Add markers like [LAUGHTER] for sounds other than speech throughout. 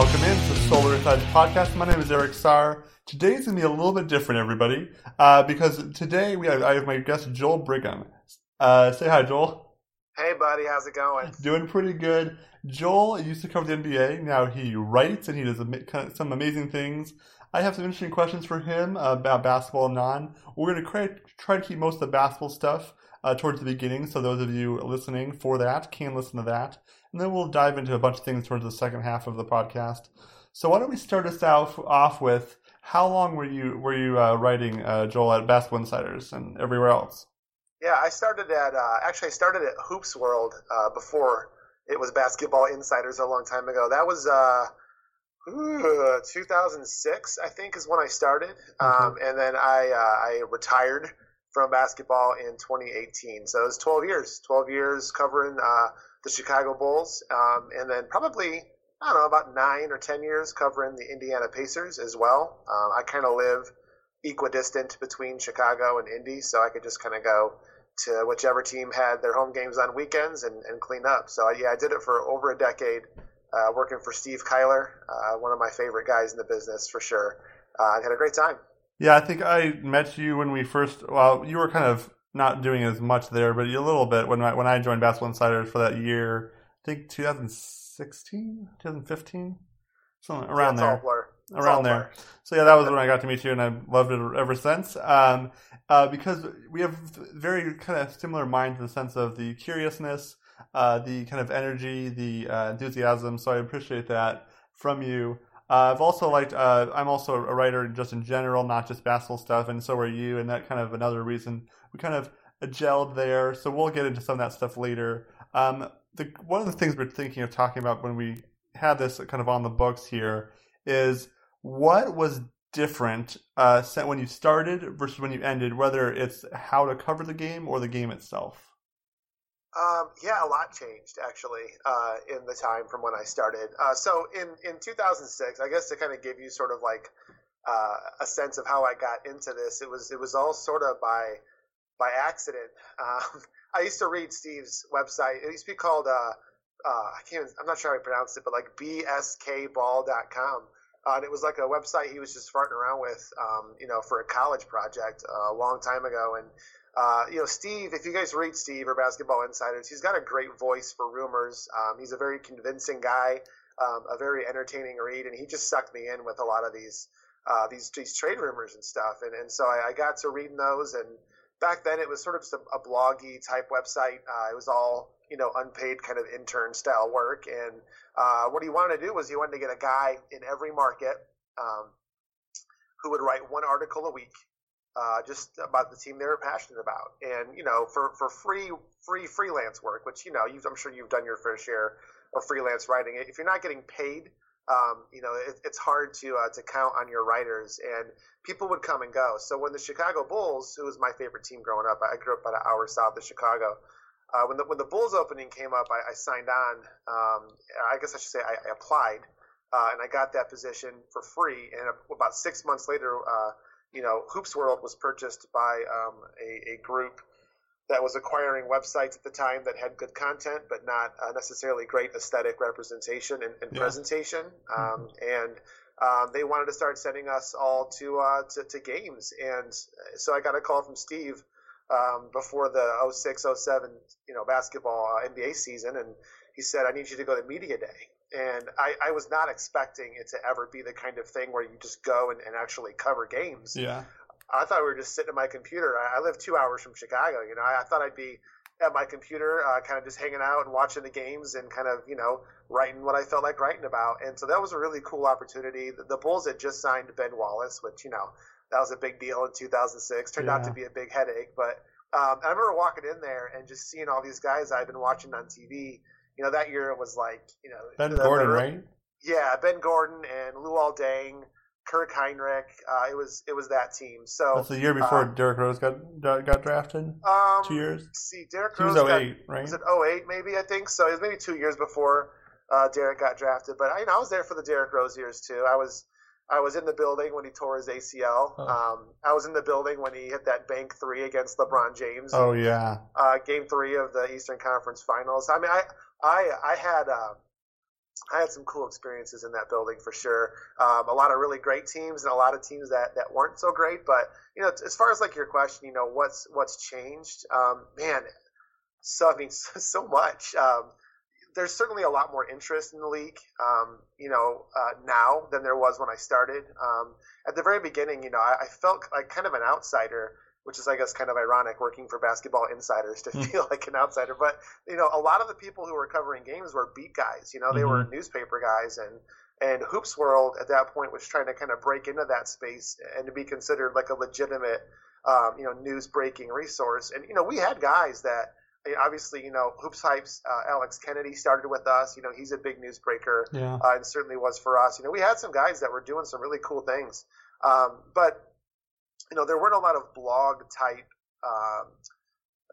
welcome into Solar Insights Podcast. My name is Eric Starr. Today's going to be a little bit different, everybody, uh, because today we have, I have my guest Joel Brigham. Uh, say hi, Joel. Hey, buddy, how's it going? Doing pretty good. Joel used to cover the NBA. Now he writes and he does some amazing things. I have some interesting questions for him about basketball and non. We're going to try to keep most of the basketball stuff uh, towards the beginning, so those of you listening for that can listen to that. And then we'll dive into a bunch of things towards the second half of the podcast. So why don't we start us out off with how long were you were you uh, writing uh, Joel at Basketball Insiders and everywhere else? Yeah, I started at uh, actually I started at Hoops World uh, before it was Basketball Insiders a long time ago. That was uh, 2006, I think, is when I started, mm-hmm. um, and then I uh, I retired from basketball in 2018. So it was 12 years, 12 years covering the Chicago Bulls, um, and then probably I don't know about nine or ten years covering the Indiana Pacers as well. Um, I kind of live equidistant between Chicago and Indy, so I could just kind of go to whichever team had their home games on weekends and, and clean up. So yeah, I did it for over a decade, uh, working for Steve Kyler, uh, one of my favorite guys in the business for sure. Uh, I had a great time. Yeah, I think I met you when we first. Well, you were kind of not doing as much there, but a little bit when I, when I joined Basketball Insiders for that year. I think 2016, 2015, something around there. Around there. So yeah, that was when I got to meet you, and I've loved it ever since. Um, uh, because we have very kind of similar minds in the sense of the curiousness, uh, the kind of energy, the uh, enthusiasm. So I appreciate that from you. Uh, I've also liked. Uh, I'm also a writer just in general, not just basketball stuff, and so are you. And that kind of another reason we kind of gelled there. So we'll get into some of that stuff later. Um, the, one of the things we're thinking of talking about when we had this kind of on the books here is what was different uh, when you started versus when you ended, whether it's how to cover the game or the game itself. Um, yeah, a lot changed actually uh, in the time from when I started. Uh, so in in 2006, I guess to kind of give you sort of like uh, a sense of how I got into this, it was it was all sort of by by accident. [LAUGHS] Um, I used to read Steve's website. It used to be called uh, uh, I can't. I'm not sure how he pronounced it, but like bskball.com. Uh, and it was like a website he was just farting around with, um, you know, for a college project uh, a long time ago. And uh, you know, Steve, if you guys read Steve or Basketball Insiders, he's got a great voice for rumors. Um, he's a very convincing guy, um, a very entertaining read, and he just sucked me in with a lot of these uh, these these trade rumors and stuff. And and so I, I got to reading those and back then it was sort of just a, a bloggy type website. Uh, it was all you know unpaid kind of intern style work, and uh, what he wanted to do was he wanted to get a guy in every market um, who would write one article a week. Uh, just about the team they were passionate about, and you know, for, for free free freelance work, which you know, I'm sure you've done your fair share of freelance writing. If you're not getting paid um, you know, it, it's hard to uh, to count on your writers, and people would come and go. So when the Chicago Bulls, who was my favorite team growing up, I grew up about an hour south of Chicago. Uh, when the when the Bulls opening came up, I, I signed on. Um, I guess I should say I, I applied, uh, and I got that position for free. And about six months later, uh, you know, Hoops World was purchased by um, a, a group that was acquiring websites at the time that had good content, but not uh, necessarily great aesthetic representation and, and yeah. presentation. Um, mm-hmm. And um, they wanted to start sending us all to, uh, to, to games, and so I got a call from Steve um, before the 06, 07, you know, basketball uh, NBA season, and he said, "I need you to go to media day." And I, I was not expecting it to ever be the kind of thing where you just go and, and actually cover games. Yeah. I thought we were just sitting at my computer. I, I live two hours from Chicago. You know, I, I thought I'd be at my computer, uh, kind of just hanging out and watching the games and kind of, you know, writing what I felt like writing about. And so that was a really cool opportunity. The, the Bulls had just signed Ben Wallace, which, you know, that was a big deal in 2006. Turned yeah. out to be a big headache. But um, I remember walking in there and just seeing all these guys I've been watching on TV. You know, that year it was like, you know, Ben the, Gordon, the, right? Yeah, Ben Gordon and Luol Deng Kirk Hinrich. Uh, it was it was that team. So that's the year before uh, Derrick Rose got got drafted. Um, two years. See, Derrick Rose was 08, got, right? Was it 08 maybe? I think so. It was maybe two years before uh, Derrick got drafted. But I, you know, I was there for the Derrick Rose years too. I was I was in the building when he tore his ACL. Oh. Um, I was in the building when he hit that bank three against LeBron James. Oh yeah. Uh, game three of the Eastern Conference Finals. I mean, I I I had. Uh, I had some cool experiences in that building for sure. Um, a lot of really great teams and a lot of teams that, that weren't so great. But you know, as far as like your question, you know, what's what's changed? Um, man, so I mean, so, [LAUGHS] so much. Um, there's certainly a lot more interest in the league, um, you know, uh, now than there was when I started. Um, at the very beginning, you know, I, I, felt like kind of an outsider, which is, I guess, kind of ironic working for Basketball Insiders to hmm. feel [LAUGHS] like an outsider. But you know, a lot of the people who were covering games were beat guys. You know, they mm-hmm. were newspaper guys, and and Hoops World at that point was trying to kind of break into that space and to be considered like a legitimate, um, you know, news breaking resource. And you know, we had guys that obviously, you know, Hoops Hype's uh, Alex Kennedy started with us. You know, he's a big newsbreaker, yeah. uh, and certainly was for us. You know, we had some guys that were doing some really cool things, um, but you know, there weren't a lot of blog type, um,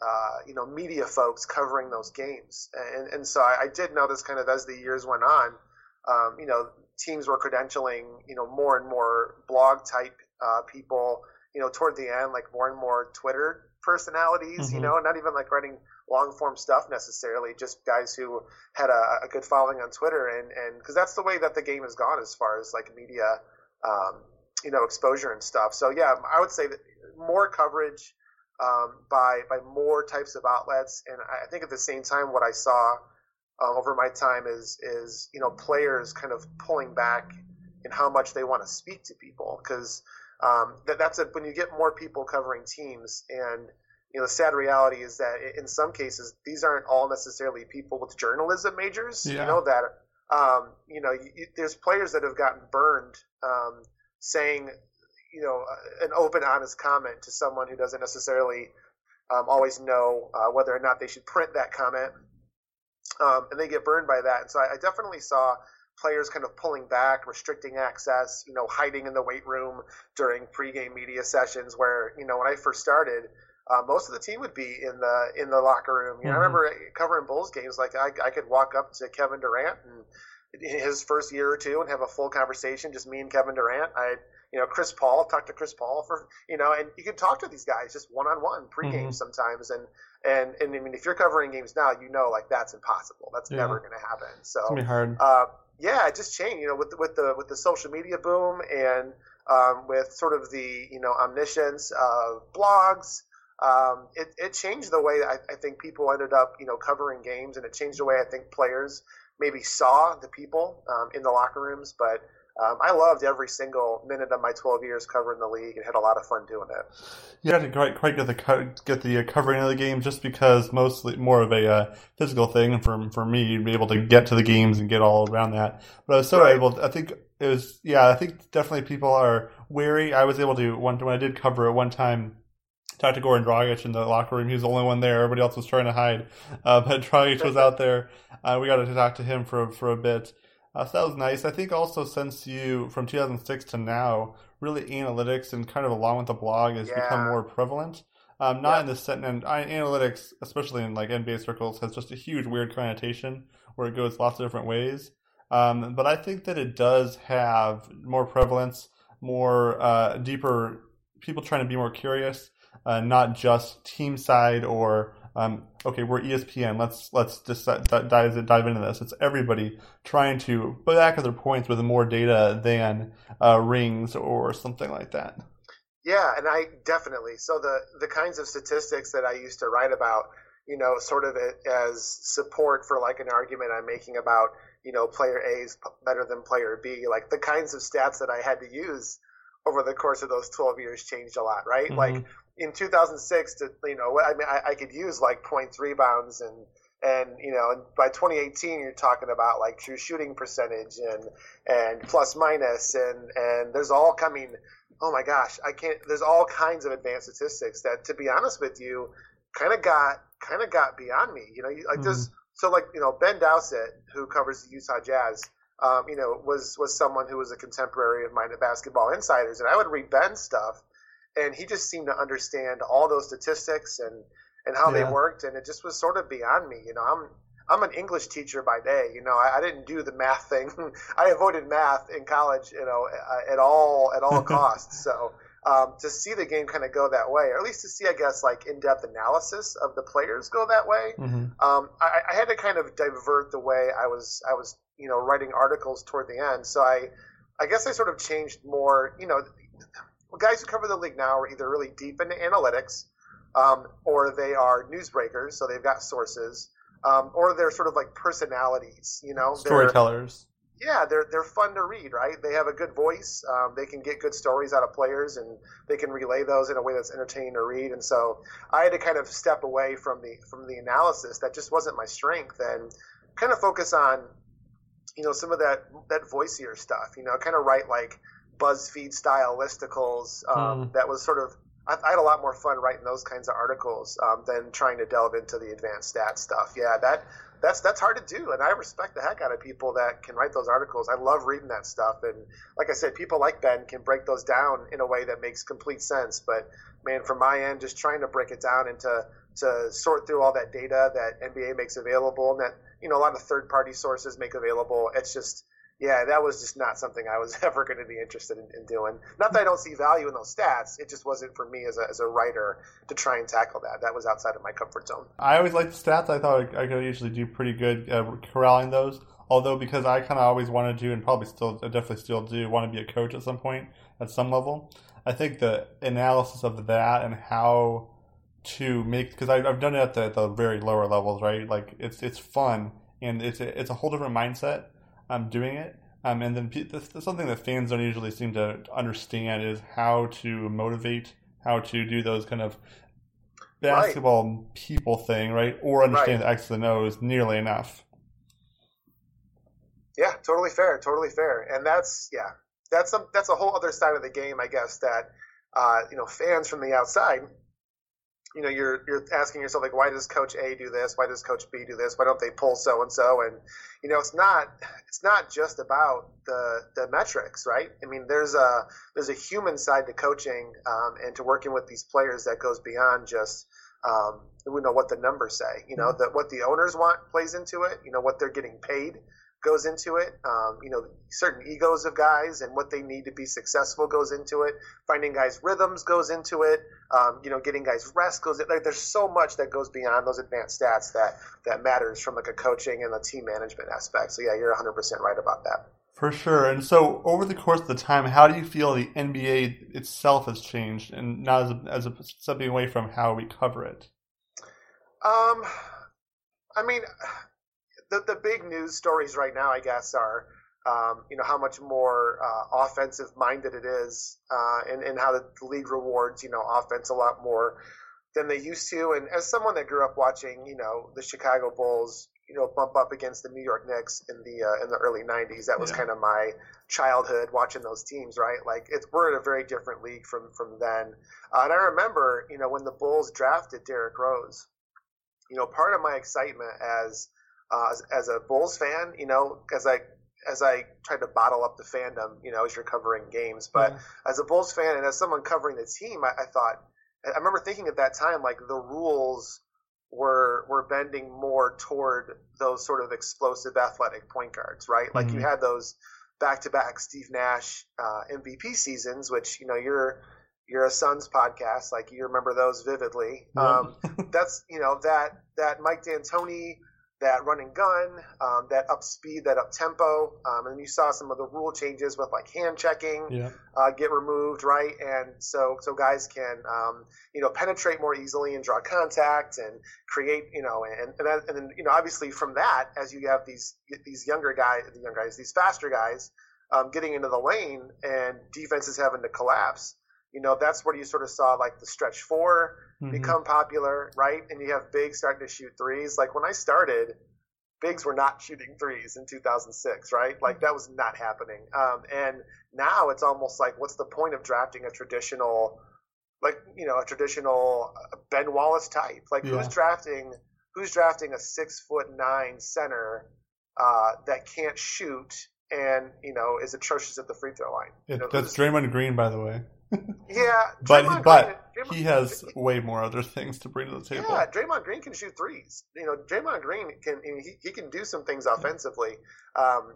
uh, you know, media folks covering those games, and and so I, I, did notice kind of as the years went on, um, you know, teams were credentialing, you know, more and more blog type uh, people. You know, toward the end, like more and more Twitter personalities, mm-hmm. you know, not even like writing long form stuff necessarily, just guys who had a, a good following on Twitter, and and because that's the way that the game has gone as far as like media, um, you know, exposure and stuff. So yeah, I would say that more coverage um, by by more types of outlets, and I think at the same time, what I saw uh, over my time is is you know players kind of pulling back in how much they want to speak to people. Because um, that, that's a, when you get more people covering teams and you know, the sad reality is that in some cases, these aren't all necessarily people with journalism majors. Yeah. You know that, um, you know, you, there's players that have gotten burned um, saying, you know, an open, honest comment to someone who doesn't necessarily um, always know uh, whether or not they should print that comment, um, and they get burned by that. And so I, I definitely saw players kind of pulling back, restricting access, you know, hiding in the weight room during pregame media sessions. Where you know, when I first started uh, most of the team would be in the in the locker room. You know, mm-hmm. I remember covering Bulls games. Like I, I could walk up to Kevin Durant and his first year or two and have a full conversation, just me and Kevin Durant. I, you know, Chris Paul, talk to Chris Paul for, you know, and you can talk to these guys just one on one pregame mm-hmm. sometimes. And, and, and I mean, if you're covering games now, you know, like that's impossible. That's yeah. never going to happen. So, it's gonna be hard. Uh, yeah, it just changed, you know, with, with the, with the social media boom and, um, with sort of the, you know, omniscience of blogs, um, it, it changed the way I, I think people ended up, you know, covering games, and it changed the way I think players maybe saw the people um, in the locker rooms. But um, I loved every single minute of my 12 years covering the league and had a lot of fun doing it. You had to quite, quite get the get the uh, covering of the game just because mostly more of a uh, physical thing for for me to be able to get to the games and get all around that. But I was so right. able. To, I think it was yeah. I think definitely people are wary. I was able to one when I did cover it one time talked to Goran Dragic in the locker room. He was the only one there. Everybody else was trying to hide. Uh, but [LAUGHS] Dragic was out there. Uh, we got to talk to him for for a bit. Uh, so that was nice. I think also since you from 2006 to now, really analytics and kind of along with the blog has yeah. become more prevalent. Um, not yeah. in the set and analytics, especially in like NBA circles, has just a huge weird connotation where it goes lots of different ways. Um, but I think that it does have more prevalence, more uh, deeper people trying to be more curious uh, not just team side or um, okay, we're ESPN. Let's let's just dive dive into this. It's everybody trying to back their points with more data than uh, rings or something like that. Yeah, and I definitely. So the the kinds of statistics that I used to write about, you know, sort of as support for like an argument I'm making about, you know, player A is better than player B. Like the kinds of stats that I had to use over the course of those 12 years changed a lot, right? Mm-hmm. Like in 2006 to you know I mean I, I could use like points rebounds and and you know and by 2018 you're talking about like true shooting percentage and and plus minus and and there's all coming oh my gosh I can't there's all kinds of advanced statistics that to be honest with you kind of got kind of got beyond me you know like mm. this so like you know Ben Dowsett who covers the Utah Jazz um, you know was was someone who was a contemporary of mine at Basketball Insiders and I would read Ben's stuff and he just seemed to understand all those statistics and and how yeah. they worked, and it just was sort of beyond me. You know, I'm I'm an English teacher by day. You know, I, I didn't do the math thing. [LAUGHS] I avoided math in college. You know, uh, at all at all [LAUGHS] costs. So um, to see the game kind of go that way, or at least to see, I guess, like in-depth analysis of the players go that way, Mhm. um, I, I had to kind of divert the way I was I was you know writing articles toward the end. So I I guess I sort of changed more. You know, guys who cover the league now are either really deep into analytics, um, or they are newsbreakers, so they've got sources, um, or they're sort of like personalities. You know, They're- Storytellers. yeah, they're they're fun to read, right? They have a good voice. Um, they can get good stories out of players, and they can relay those in a way that's entertaining to read. And so I had to kind of step away from the from the analysis that just wasn't my strength, and kind of focus on, you know, some of that that voicier stuff. You know, kind of write like BuzzFeed style listicles. Um, Hmm. That was sort of I, I had a lot more fun writing those kinds of articles um, than trying to delve into the advanced stat stuff. Yeah, that that's that's hard to do, and I respect the heck out of people that can write those articles. I love reading that stuff, and like I said, people like Ben can break those down in a way that makes complete sense. But man, from my end, just trying to break it down into to sort through all that data that NBA makes available, and that you know a lot of third party sources make available. It's just yeah, that was just not something I was [LAUGHS] ever going to be interested in, in doing. Not that I don't see value in those stats, it just wasn't for me as a, as a writer to try and tackle that. That was outside of my comfort zone. I always liked stats. I thought I, I could usually do pretty good uh, corralling those. Although because I kind of always wanted to, and probably still, I definitely still do, want to be a coach at some point, at some level. I think the analysis of that and how to make because I've done it at the, the very lower levels, right? Like it's it's fun and it's a, it's a whole different mindset. I'm doing it. Um, and then this, this something that fans don't usually seem to understand is how to motivate, how to do those kind of basketball people thing, right? Or understand the X's and O's nearly enough. Yeah, totally fair, totally fair. And that's yeah, that's some that's a whole other side of the game, I guess. That uh, you know, fans from the outside, you know, you're you're asking yourself like, why does Coach A do this? Why does Coach B do this? Why don't they pull so and so? And you know, it's not it's not just about the the metrics, right? I mean, there's a there's a human side to coaching um, and to working with these players that goes beyond just um, we know what the numbers say. You know, that what the owners want plays into it. You know, what they're getting paid goes into it. Um, you know, certain egos of guys and what they need to be successful goes into it. Finding guys' rhythms goes into it. Um, you know, getting guys rest goes. Like, there's so much that goes beyond those advanced stats that that matters from like a coaching and a team management aspect. So yeah, you're 100 percent right about that. For sure. And so, over the course of the time, how do you feel the NBA itself has changed, and not as a, as a stepping away from how we cover it? Um, I mean, the the big news stories right now, I guess, are um, you know how much more uh, offensive minded it is, uh, and and how the league rewards you know offense a lot more than they used to. And as someone that grew up watching, you know, the Chicago Bulls, you know, bump up against the New York Knicks in the uh, in the early '90s, that was Yeah. kind of my childhood watching those teams. Right, like it's we're in a very different league from from then. Uh, and I remember, you know, when the Bulls drafted Derrick Rose, you know, part of my excitement as uh, as, as a Bulls fan, you know, as I as I tried to bottle up the fandom, you know, as you're covering games, but Yeah. as a Bulls fan and as someone covering the team, I, I thought I remember thinking at that time like the rules were were bending more toward those sort of explosive athletic point guards, right? Like you Mhm. had those back to back Steve Nash uh, MVP seasons, which you know you're you're a Suns podcast, like you remember those vividly. Yep. Um, that's you know that that Mike D'Antoni, that run and gun, um, that up speed, that up tempo, um, and you saw some of the rule changes with like hand checking Yeah. uh, get removed, right? And so so guys can um, you know penetrate more easily and draw contact and create you know and and, that, and then you know obviously from that as you have these these younger guys, the young guys, these faster guys um, getting into the lane and defenses having to collapse. You know that's where you sort of saw like the stretch 4 Mhm. become popular, right? And you have bigs starting to shoot threes. Like when I started, bigs were not shooting threes in 2006, right? Like that was not happening. Um, and now it's almost like, what's the point of drafting a traditional, like you know, a traditional uh, Ben Wallace type? Like Yeah. who's drafting? Who's drafting a six foot nine center uh, that can't shoot and you know is atrocious at the free throw line? You know, that's Draymond Green, by the way. Yeah, [LAUGHS] But Draymond but Green- Draymond- he has way more other things to bring to the table. Yeah, Draymond Green can shoot threes. You know, Draymond Green can he, he can do some things offensively um,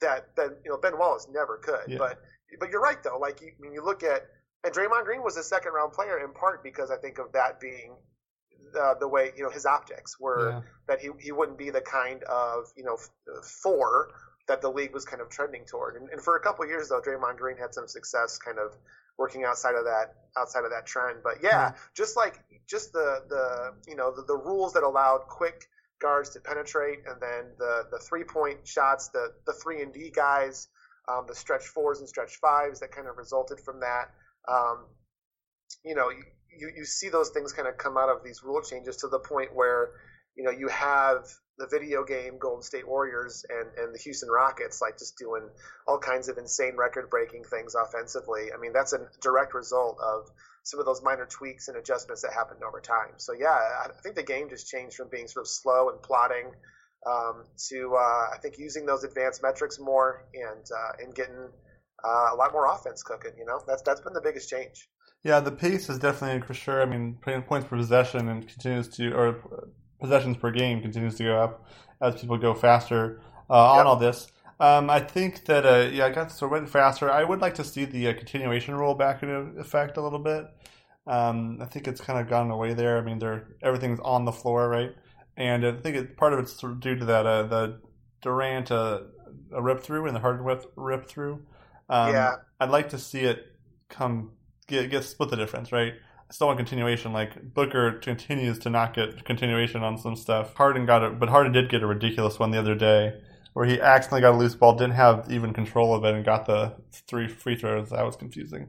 that that you know Ben Wallace never could. Yeah. But but you're right though. Like you, mean, you look at and Draymond Green was a second round player in part because I think of that being uh, the way you know his optics were Yeah. that he he wouldn't be the kind of you know f- four that the league was kind of trending toward. And, and for a couple of years though, Draymond Green had some success kind of working outside of that outside of that trend. But yeah, just like just the the you know the, the rules that allowed quick guards to penetrate, and then the the three point shots, the the three and D guys, um, the stretch fours and stretch fives that kind of resulted from that. Um, you know, you, you, you see those things kind of come out of these rule changes to the point where, you know, you have the video game Golden State Warriors and, and the Houston Rockets like just doing all kinds of insane record breaking things offensively. I mean, that's a direct result of some of those minor tweaks and adjustments that happened over time. So yeah, I think the game just changed from being sort of slow and plodding um, to uh, I think using those advanced metrics more and uh, and getting uh, a lot more offense cooking. You know, that's that's been the biggest change. Yeah, the pace is definitely for sure. I mean, points per possession and continues to, or possessions per game continues to go up as people go faster uh, on all this. Um, I think that uh, yeah, I got so went faster. I would like to see the uh, continuation rule back into effect a little bit. Um, I think it's kind of gone away there. I mean, they're everything's on the floor, right? And I think it, part of it's due to that uh, the Durant uh, a rip through and the Harden rip, rip through. Um, Yeah. I'd like to see it come get get split the difference, right? Still want continuation. Like Booker continues to not get continuation on some stuff. Harden got it, but Harden did get a ridiculous one the other day where he accidentally got a loose ball, didn't have even control of it, and got the three free throws. That was confusing.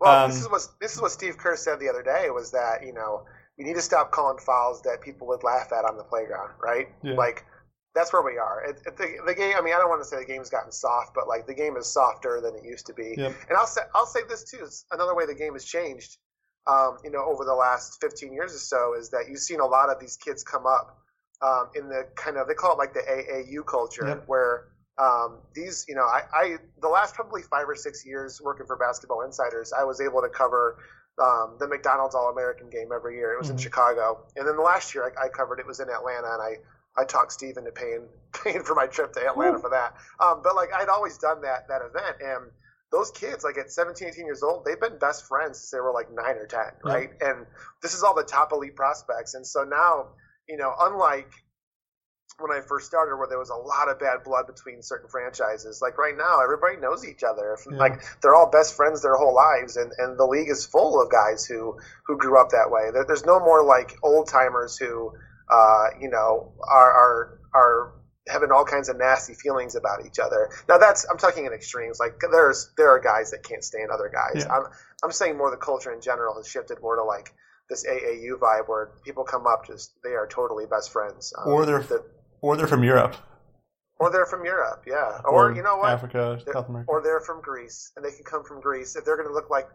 Well, Um, this is what this is what Steve Kerr said the other day was that you know we need to stop calling fouls that people would laugh at on the playground, right? Yeah. Like that's where we are. It, it, the, the game. I mean, I don't want to say the game's gotten soft, but like the game is softer than it used to be. Yep. And I'll say I'll say this too. It's another way the game has changed. Um, you know, over the last 15 years or so, is that you've seen a lot of these kids come up um, in the kind of they call it like the AAU culture, Yep. where um, these, you know, I, I the last probably five or six years working for Basketball Insiders, I was able to cover um, the McDonald's All American game every year. It was in Mhm. Chicago, and then the last year I, I covered it was in Atlanta, and I I talked Steve into paying [LAUGHS] paying for my trip to Atlanta Woo. for that. Um, but like I'd always done that that event, and those kids like at 17, 18 years old, they've been best friends since they were like nine or ten, Yeah. right? And this is all the top elite prospects, and so now you know, unlike when I first started, where there was a lot of bad blood between certain franchises. Like right now, everybody knows each other. Yeah. Like they're all best friends their whole lives, and, and the league is full of guys who who grew up that way. There, there's no more like old timers who, uh, you know, are are are having all kinds of nasty feelings about each other. Now that's I'm talking in extremes. Like there's there are guys that can't stand other guys. Yeah. I'm I'm saying more the culture in general has shifted more to like this AAU vibe where people come up just they are totally best friends. Um, Or they're the- or they're from Europe or they're from Europe, yeah. Or, you know what? Africa, They're- South America. Or they're from Greece, and they can come from Greece if they're going to look like,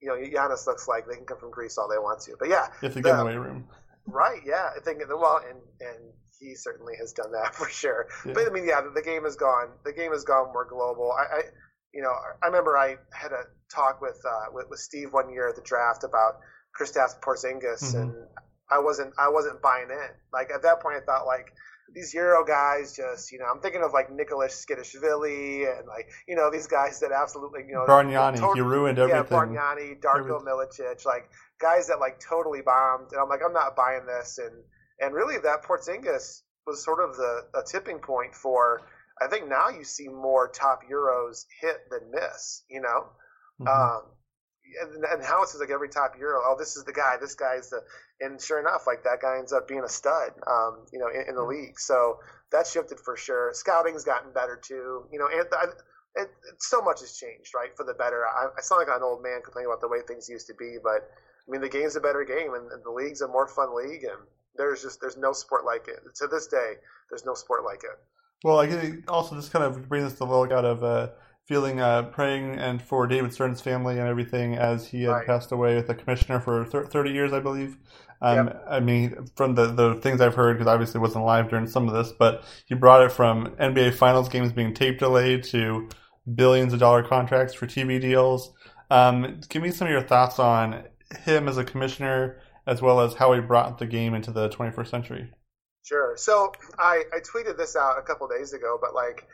you know, Giannis looks like. They can come from Greece all they want to. But yeah, if they get in the the- weight room. right, yeah. I think well, and and he certainly has done that [LAUGHS] for sure. Yeah. But I mean, yeah, the, the game has gone. The game has gone more global. I, I you know, I remember I had a talk with uh, with, with Steve one year at the draft about Kristaps Porzingis, Mhm. and I wasn't I wasn't buying in. Like at that point, I thought like these Euro guys just, you know, I'm thinking of like Nicholas Tskitishvili and like, you know, these guys that absolutely, you know, Bargnani, tot- he ruined yeah, everything. Bargnani, Darko Everything. Milicic, like guys that like totally bombed, and I'm like, I'm not buying this, and and really that Porzingis was sort of the a tipping point for. I think now you see more top Euros hit than miss, you know. Mhm. Um, and, and how it's like every top Euro, oh, this is the guy, this guy's the, and sure enough, like that guy ends up being a stud, um, you know, in, in the league. So that shifted for sure. Scouting's gotten better too, you know, and I, it, it, so much has changed, right, for the better. I, I sound like an old man complaining about the way things used to be, but I mean, the game's a better game, and, and the league's a more fun league, and there's just there's no sport like it to this day. There's no sport like it. Well, I think also this kind of brings us the look out of uh, feeling uh, praying and for David Stern's family and everything as he had Right. passed away with the commissioner for thir- 30 years, I believe. Um, I mean, from the, the things I've heard, because obviously wasn't live during some of this, but he brought it from NBA Finals games being tape delayed to billions of dollar contracts for TV deals. Um, give me some of your thoughts on him as a commissioner, as well as how he brought the game into the 21st century. Sure. So I, I tweeted this out a couple days ago, but like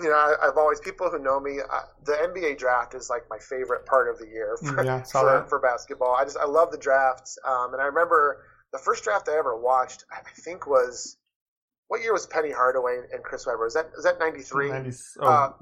you know, I, have always people who know me. I, the NBA draft is like my favorite part of the year for yeah, for, for, basketball. I just I love the drafts, um, and I remember the first draft I ever watched. I think was what year was Penny Hardaway and Chris Webber? Is that is that ninety three? Oh, uh,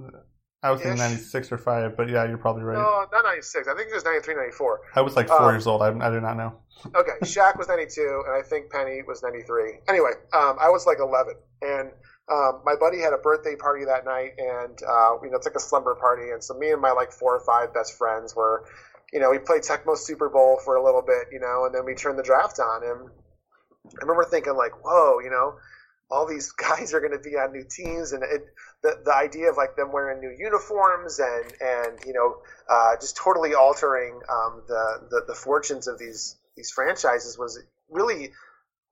I was in ninety six or five, but yeah, you're probably right. No, not ninety six. I think it was 93, 94. I was like four um, years old. I, I do not know. okay, [LAUGHS] Shaq was ninety two, and I think Penny was ninety three. Anyway, um, I was like eleven, and um, my buddy had a birthday party that night, and uh, you know it's like a slumber party, and so me and my like four or five best friends were, you know, we played Tecmo Super Bowl for a little bit, you know, and then we turned the draft on, and I remember thinking like, whoa, you know, all these [LAUGHS] guys are going to be on new teams, and it, the the idea of like them wearing new uniforms and and you know uh, just totally altering um, the, the the fortunes of these these franchises was really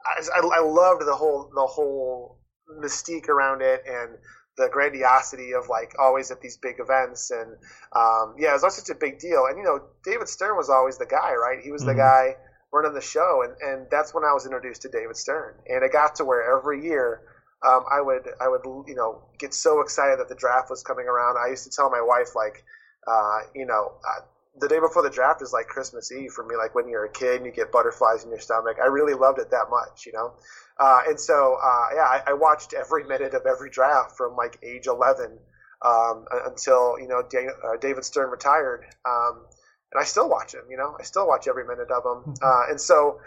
I, I loved the whole the whole mystique around it and the grandiosity of like always at these big events. And um, yeah it was such a big deal. And you know david stern was always the guy right? He was mm-hmm. the guy running the show. And, and that's when i was introduced to david stern. And it got to where every year um, i would i would you know get so excited that the draft was coming around i used to tell my wife like uh, you know uh, the day before the draft is like Christmas Eve for me. Like when you're a kid and you get butterflies in your stomach. I really loved it that much, you know. Uh, and so, uh, yeah, I, I, watched every minute of every draft from like age 11 um, until you know uh, David Stern retired. Um, and I still watch him. You know, I still watch every minute of him. Mm-hmm. Uh, and so,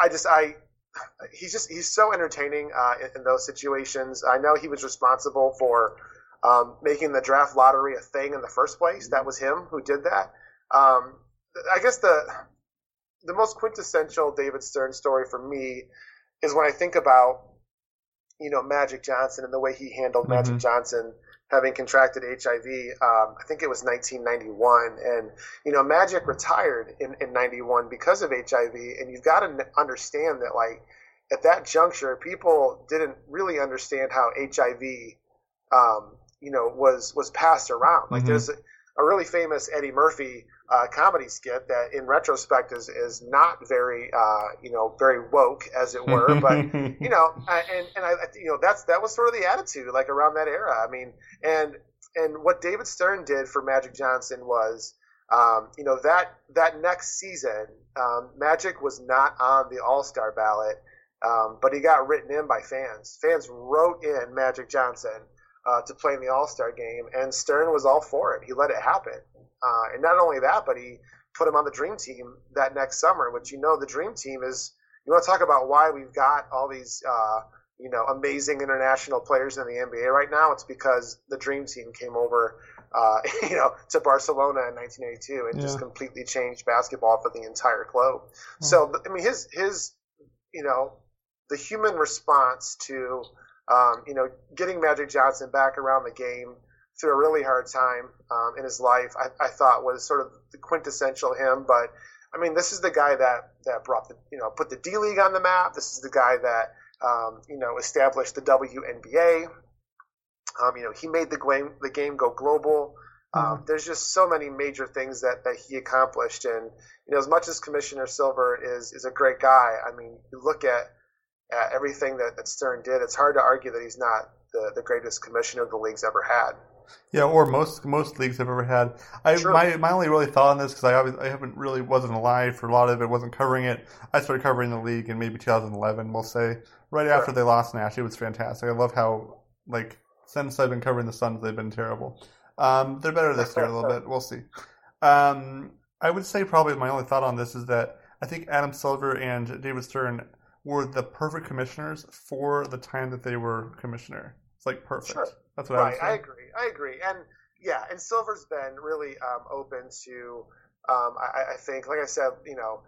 I just I. He's just he's so entertaining uh, in, in, those situations. I know he was responsible for um, making the draft lottery a thing in the first place. That was him who did that. Um, I guess the the most quintessential David Stern story for me is when I think about you know Magic Johnson and the way he handled mm-hmm. Magic Johnson having contracted HIV. Um, I think it was 1991, and you know Magic retired in, in 91 because of HIV. And you've got to understand that like at that juncture, people didn't really understand how HIV, um, you know, was was passed around. Like mm-hmm. there's a, really famous Eddie Murphy uh, comedy skit that, in retrospect, is is not very uh, you know very woke as it were. [LAUGHS] but you know, and and I you know that's that was sort of the attitude like around that era. I mean, and and what David Stern did for Magic Johnson was. Um, you know that that next season, um, Magic was not on the All Star ballot, um, but he got written in by fans. Fans wrote in Magic Johnson uh, to play in the All Star game, and Stern was all for it. He let it happen. Uh, and not only that, but he put him on the dream team that next summer, which you know the dream team is. You want to talk about why we've got all these, uh, you know, amazing international players in the NBA right now? It's because the dream team came over, uh, [LAUGHS] you know, to Barcelona in 1982 and yeah. just completely changed basketball for the entire globe. Hmm. So, I mean, his his, you know, the human response to, um, you know, getting Magic Johnson back around the game through a really hard time um, in his life. I, I, thought was sort of the quintessential him, but I mean, this is the guy that that brought the you know put the D League on the map. This is the guy that um, you know established the WNBA. Um, you know, he made the game the game go global. Um, mm-hmm. there's just so many major things that, that he accomplished, and you know, as much as Commissioner Silver is is a great guy, I mean, you look at, at everything that, that Stern did. It's hard to argue that he's not the, the greatest commissioner the league's ever had. Yeah, or most most leagues I've ever had. I sure. my my only really thought on this because I I haven't really wasn't alive for a lot of it, wasn't covering it. I started covering the league in maybe 2011, we'll say, right sure. after they lost Nash. It was fantastic. I love how like since I've been covering the Suns, they've been terrible. Um, they're better this year a little bit. We'll see. Um, I would say probably my only thought on this is that I think Adam Silver and David Stern were the perfect commissioners for the time that they were commissioner. It's like perfect. Sure. That's what right. I, I agree. I agree. And yeah, and Silver's been really um, open to. Um, I, I, think, like I said, you know,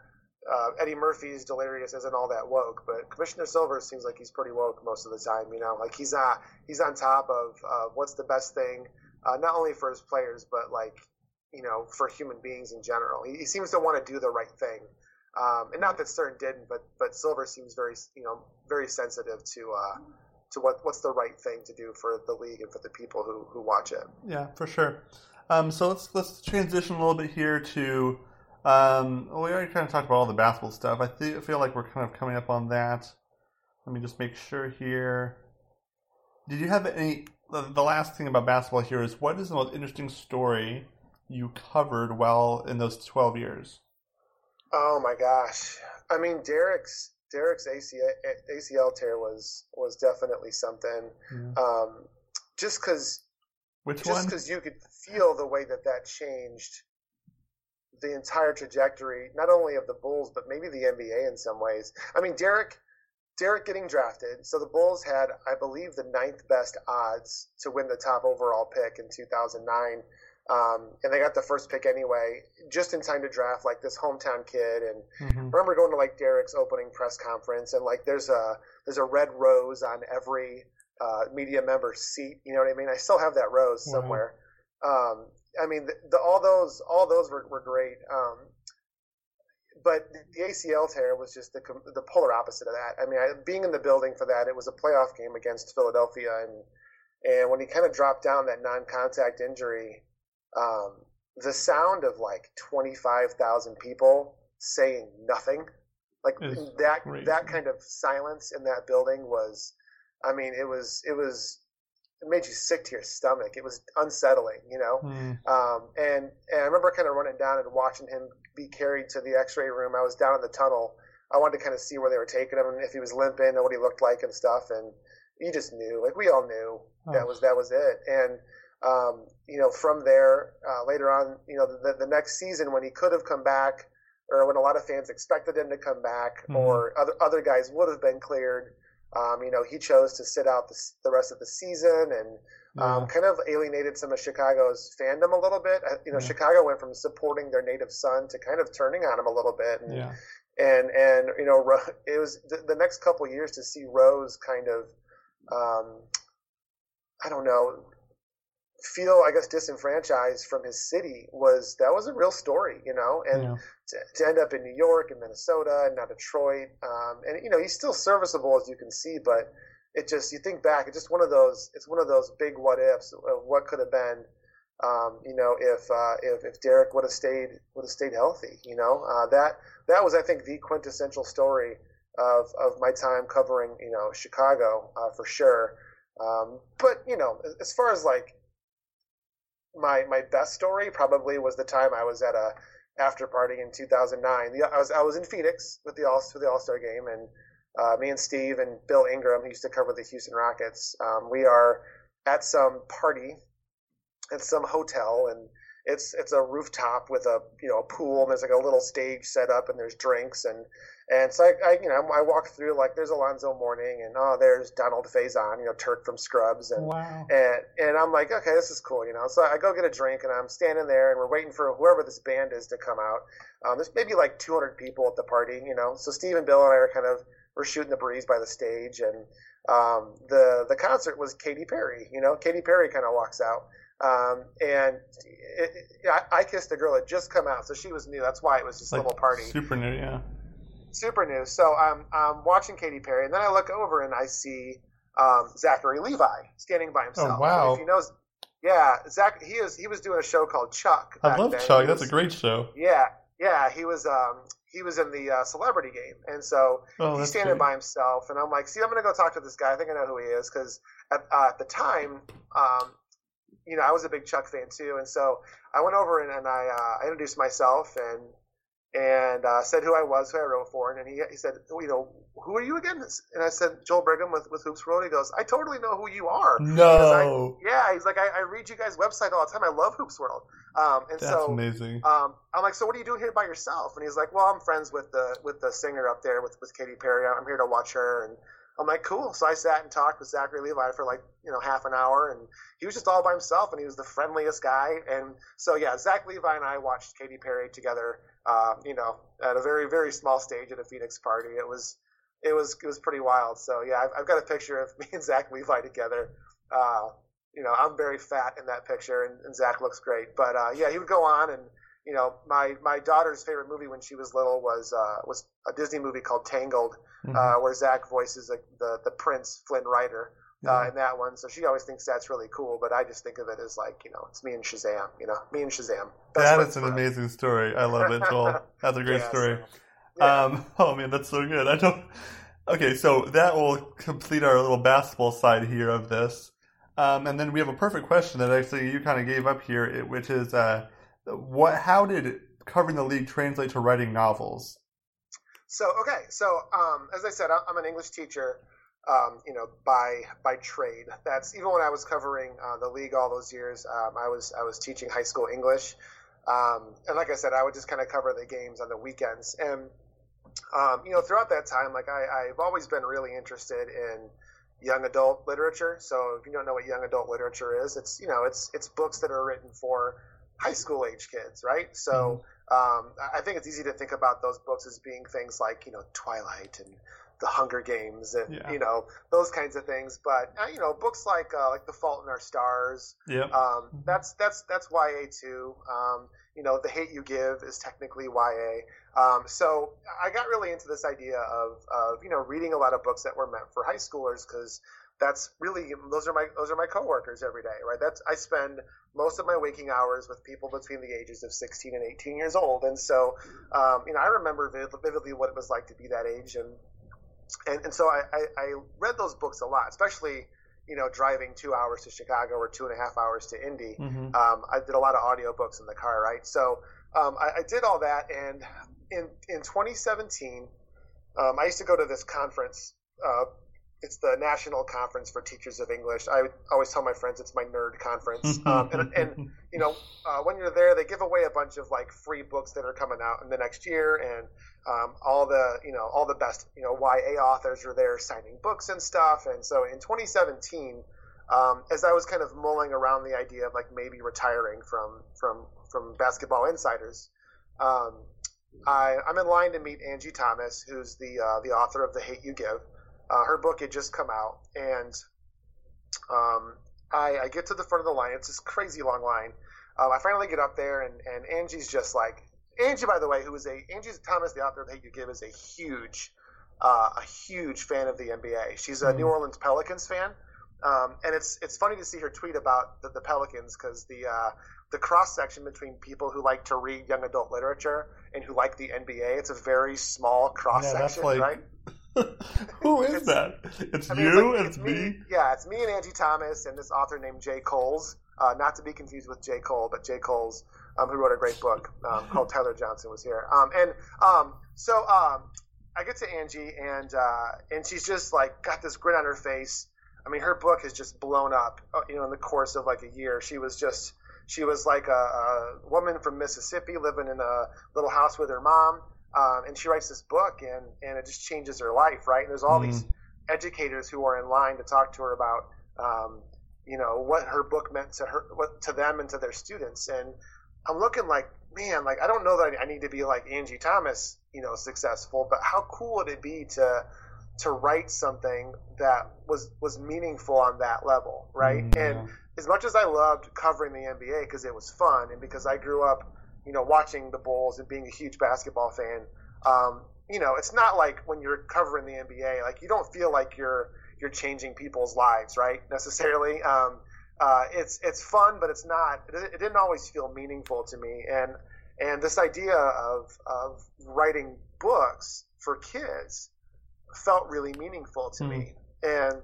uh, Eddie Murphy's delirious isn't all that woke, but Commissioner Silver seems like he's pretty woke most of the time. You know, like he's not he's on top of uh, what's the best thing, uh, not only for his players, but like you know for human beings in general. He, he seems to want to do the right thing. Um, and not that Stern didn't, but but Silver seems very you know very sensitive to uh, to what what's the right thing to do for the league and for the people who, who watch it. Yeah, for sure. Um, so let's let's transition a little bit here to. Um, well, we already kind of talked about all the basketball stuff. I th- feel like we're kind of coming up on that. Let me just make sure here. did you have any? The, the last thing about basketball here is what is the most interesting story you covered while in those twelve years? Oh my gosh! I mean, Derrick's Derrick's ACL, ACL tear was was definitely something. Yeah. Um, just because Which just because you could feel the way that that changed the entire trajectory, not only of the Bulls but maybe the NBA in some ways. I mean, Derrick, Derrick getting drafted. So the Bulls had, I believe, the ninth best odds to win the top overall pick in 2009. Um, and they got the first pick anyway, just in time to draft like this hometown kid. And Mhm. I remember going to like Derrick's opening press conference, and like there's a there's a red rose on every uh, media member's seat. You know what I mean? I still have that rose Wow. somewhere. Um, I mean, the, the, all those all those were, were great. Um, but the ACL tear was just the the polar opposite of that. I mean, I, being in the building for that, it was a playoff game against Philadelphia, and and when he kind of dropped down that non-contact injury, um, the sound of like twenty five thousand people saying nothing, like Is that crazy. that kind of silence in that building was, I mean, it was it was it made you sick to your stomach. It was unsettling, you know. Hmm. Um, and, and I remember kind of running down and watching him be carried to the X-ray room. I was down in the tunnel. I wanted to kind of see where they were taking him and if he was limping and what he looked like and stuff. And you just knew, like we all knew, that Oh. was that was it. And um, you know, from there, uh, later on, you know, the, the next season when he could have come back, or when a lot of fans expected him to come back, Mhm. or other other guys would have been cleared. Um, you know, he chose to sit out the, the rest of the season and um, Yeah. kind of alienated some of Chicago's fandom a little bit. Uh, You know, Yeah. Chicago went from supporting their native son to kind of turning on him a little bit, and yeah. and, and you know, [LAUGHS] it was the, the next couple of years to see Rose kind of, um, I don't know, feel I guess disenfranchised from his city was that was a real story, you know, and yeah. to, to end up in New York and Minnesota and now Detroit. Um, and you know, he's still serviceable as you can see, but it just you think back, it's just one of those. It's one of those big what ifs of what could have been. Um, you know, if uh, if if Derrick would have stayed would have stayed healthy, you know, uh, that that was I think the quintessential story of of my time covering you know Chicago uh, for sure. Um, but you know, as- as far as like my my best story probably was the time I was at a after party in 2009. I was I was in Phoenix with the all for the All Star game, and uh, me and Steve and Bill Ingram, who used to cover the Houston Rockets, um, we are at some party at some hotel, and it's it's a rooftop with a you know a pool, and there's like a little stage set up, and there's drinks, and and so I, I you know I walk through like there's Alonzo Mourning, and oh there's Donald Faison, you know Turk from Scrubs, and Wow. and and I'm like, okay, this is cool, you know. So I go get a drink, and I'm standing there, and we're waiting for whoever this band is to come out. Um, there's maybe like 200 people at the party, you know. So Steve and Bill and I are kind of we're shooting the breeze by the stage, and um, the the concert was Katy Perry. You know, Katy Perry kind of walks out, um, and it, it, I, I kissed a girl that just come out, so she was new. That's why it was this Like, little party Super new, yeah. Super new. So I'm I'm watching Katy Perry, and then I look over and I see um, Zachary Levi standing by himself. Oh, wow. If he knows, yeah, Zach. He is. He was doing a show called Chuck. I love then. Chuck. He That's a great show. Yeah, yeah. He was. Um, he was in the uh, Celebrity Game, and so Oh, he's standing great. by himself. And I'm like, see, I'm gonna go talk to this guy. I think I know who he is because at, uh, at the time, um, you know, I was a big Chuck fan too, and so I went over and, and I, uh, I introduced myself and and uh, said who I was, who I wrote for, and then he, he said, well, you know, who are you again? And I said, Joel Brigham with, with Hoops World. He goes, I totally know who you are. No. Yeah, he's like, I, I read you guys' website all the time. I love Hoops World. Um, and That's so amazing. um, I'm like, so what are you doing here by yourself? And he's like, well, I'm friends with the with the singer up there with with Katy Perry. I'm here to watch her. And I'm like, cool. So I sat and talked with Zachary Levi for like you know half an hour, and he was just all by himself, and he was the friendliest guy. And so yeah, Zach Levi and I watched Katy Perry together. Uh, you know, at a very very small stage at a Phoenix party. It was it was it was pretty wild. So yeah, I've, I've got a picture of [LAUGHS] me and Zach Levi together. Uh, you know, I'm very fat in that picture, and, and Zach looks great. But uh, yeah, he would go on, and you know, my my daughter's favorite movie when she was little was uh, was a Disney movie called Tangled, Mhm. uh, where Zach voices the, the the prince Flynn Rider uh, in that one. So she always thinks that's really cool, but I just think of it as like you know, it's me and Shazam. You know, me and Shazam. That's That is an amazing story. I love it, Joel. [LAUGHS] That's a great Yeah, story. so- yeah. Um, [LAUGHS] oh man, that's so good. I don't. Okay, so that will complete our little basketball side here of this. Um, and then we have a perfect question that actually you kind of gave up here, which is uh, what? How did covering the league translate to writing novels? So okay, so um, as I said, I'm an English teacher, um, you know, by by trade. That's even when I was covering uh, the league all those years. Um, I was I was teaching high school English, um, and like I said, I would just kind of cover the games on the weekends. And um, you know, throughout that time, like I, I've always been really interested in young adult literature. So if you don't know what young adult literature is, it's you know, it's it's books that are written for high school age kids, right? So. Mm-hmm um, I think it's easy to think about those books as being things like you know Twilight and The Hunger Games and yeah. you know those kinds of things. But uh, you know books like uh, like The Fault in Our Stars. Yeah. Um, mm-hmm. that's that's that's YA too. Um, you know The Hate You Give is technically YA. Um, so I got really into this idea of, of you know reading a lot of books that were meant for high schoolers because that's really those are my those are my coworkers every day, right? That's I spend most of my waking hours with people between the ages of 16 and 18 years old, and so um, you know I remember vividly what it was like to be that age, and and, and so I, I, I read those books a lot, especially you know driving two hours to Chicago or two and a half hours to Indy. Mm-hmm. Um, I did a lot of audiobooks in the car, right? So um, I, I, did all that, and in in 2017, um, I used to go to this conference. Uh, it's the National Conference for Teachers of English. I always tell my friends it's my nerd conference. [LAUGHS] Um, and, and, you know, uh, when you're there, they give away a bunch of like free books that are coming out in the next year, and um, all the you know all the best you know YA authors are there signing books and stuff. And so in 2017, um, as I was kind of mulling around the idea of like maybe retiring from from from Basketball Insiders. Um, I, I'm in line to meet Angie Thomas, who's the uh, the author of The Hate You Give. Uh, her book had just come out, and um, I, I, get to the front of the line. It's this crazy long line. Um, I finally get up there, and, and Angie's just like Angie, by the way, who is a Angie Thomas, the author of Hate You Give, is a huge, uh, a huge fan of the NBA. She's a mm. New Orleans Pelicans fan, um, and it's it's funny to see her tweet about the, the Pelicans because the uh, the cross section between people who like to read young adult literature and who like the NBA, it's a very small cross section, like, right? [LAUGHS] Who is that? It's I mean, you. It's, like, it's, me. me. Yeah, it's me and Angie Thomas and this author named Jay Coles. Uh, not to be confused with J. Cole, but Jay Coles, um, who wrote a great book um, called Tyler Johnson was here. Um, and um, so um, I get to Angie and uh, and she's just like got this grin on her face. I mean, her book has just blown up. Uh, you know, in the course of like a year, she was just she was like a, a woman from Mississippi living in a little house with her mom um, and she writes this book, and and it just changes her life, right? And there's all mm-hmm. these educators who are in line to talk to her about, um, you know, what her book meant to her, what to them, and to their students. And I'm looking like, man, like I don't know that I need to be like Angie Thomas, you know, successful, but how cool would it be to to write something that was was meaningful on that level, right? Mm-hmm. And as much as I loved covering the NBA because it was fun and because I grew up you know, watching the Bulls and being a huge basketball fan, um, you know, it's not like when you're covering the NBA, like you don't feel like you're you're changing people's lives, right? Necessarily. Um, uh, it's it's fun, but it's not. It, it, didn't always feel meaningful to me, and and this idea of of writing books for kids felt really meaningful to mm. me, and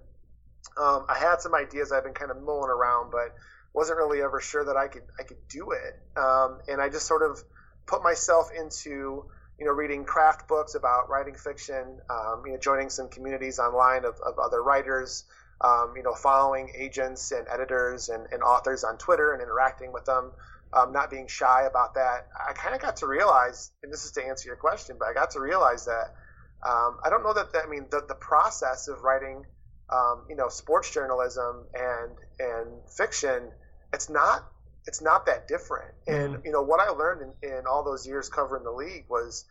um, I had some ideas I've been kind of mulling around, but wasn't really ever sure that I could I could do it. Um, and I just sort of put myself into you know reading craft books about writing fiction, um, you know joining some communities online of, of other writers, um, you know following agents and editors and, and, authors on Twitter and interacting with them. Um, not being shy about that, I kind of got to realize, and this is to answer your question, but I got to realize that um, I don't know that, that I mean the, the process of writing, um, you know, sports journalism and and fiction it's not it's not that different. And mm-hmm. you know what I learned in, in all those years covering the league was,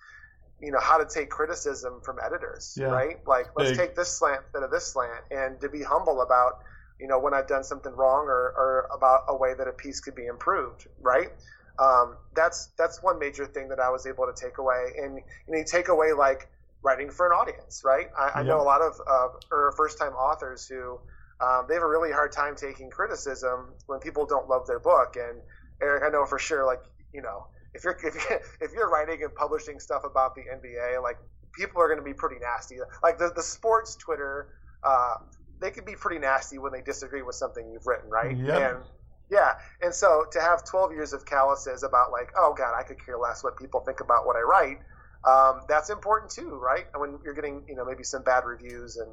you know, how to take criticism from editors, yeah. right? Like let's Big. take this slant instead of this slant, and to be humble about, you know, when I've done something wrong or, or about a way that a piece could be improved, right? Um, that's that's one major thing that I was able to take away, and you know, you take away like writing for an audience, right? I, I know a lot of uh, or first time authors who um, they have a really hard time taking criticism when people don't love their book. And Eric, I know for sure, like you know, if you're [LAUGHS] if you're, if you're writing and publishing stuff about the NBA, like people are going to be pretty nasty. Like the the sports Twitter, uh, they can be pretty nasty when they disagree with something you've written, right? Yep. And yeah, and so to have 12 years of calluses about like, oh god, I could care less what people think about what I write. Um, that's important too, right? When you're getting, you know, maybe some bad reviews and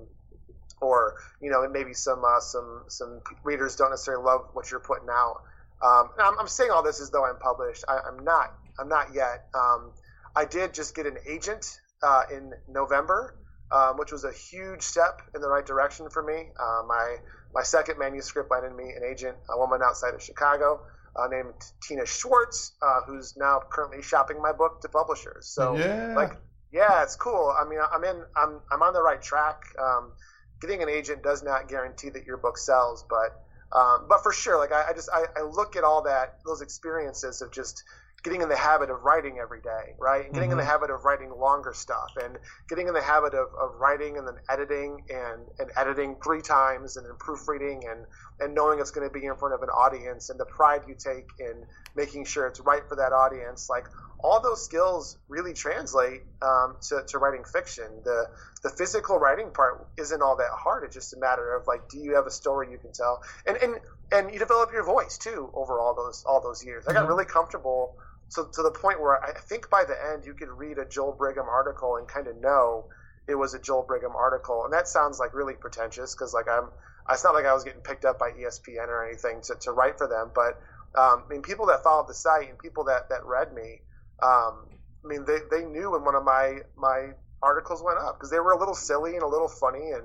or you know maybe some uh, some some readers don't necessarily love what you're putting out. Um, I'm, I'm, saying all this as though I'm published. I, am not. I'm not yet. Um, I did just get an agent uh, in November, um, which was a huge step in the right direction for me. Uh, my my second manuscript landed me an agent, a woman outside of Chicago. Uh, named Tina Schwartz, uh, who's now currently shopping my book to publishers. So, yeah. like, yeah, it's cool. I mean, I'm in, I'm, I'm on the right track. Um, getting an agent does not guarantee that your book sells, but um, but for sure, like I, I just I, I, look at all that those experiences of just getting in the habit of writing every day, right? And getting mm-hmm. in the mm-hmm. habit of writing longer stuff and getting in the habit of, of writing and then editing and, and editing three times and then proofreading and, and knowing it's going to be in front of an audience and the pride you take in making sure it's right for that audience. Like all those skills really translate um, to, to writing fiction. The the physical writing part isn't all that hard. It's just a matter of like, do you have a story you can tell, and and and you develop your voice too over all those all those years. I got mm-hmm. really comfortable, so to the point where I think by the end you could read a Joel Brigham article and kind of know it was a Joel Brigham article, and that sounds like really pretentious because like I'm. It's not like I was getting picked up by ESPN or anything to, to write for them, but um, I mean, people that followed the site and people that, that read me, um, I mean, they, they knew when one of my my articles went up because they were a little silly and a little funny, and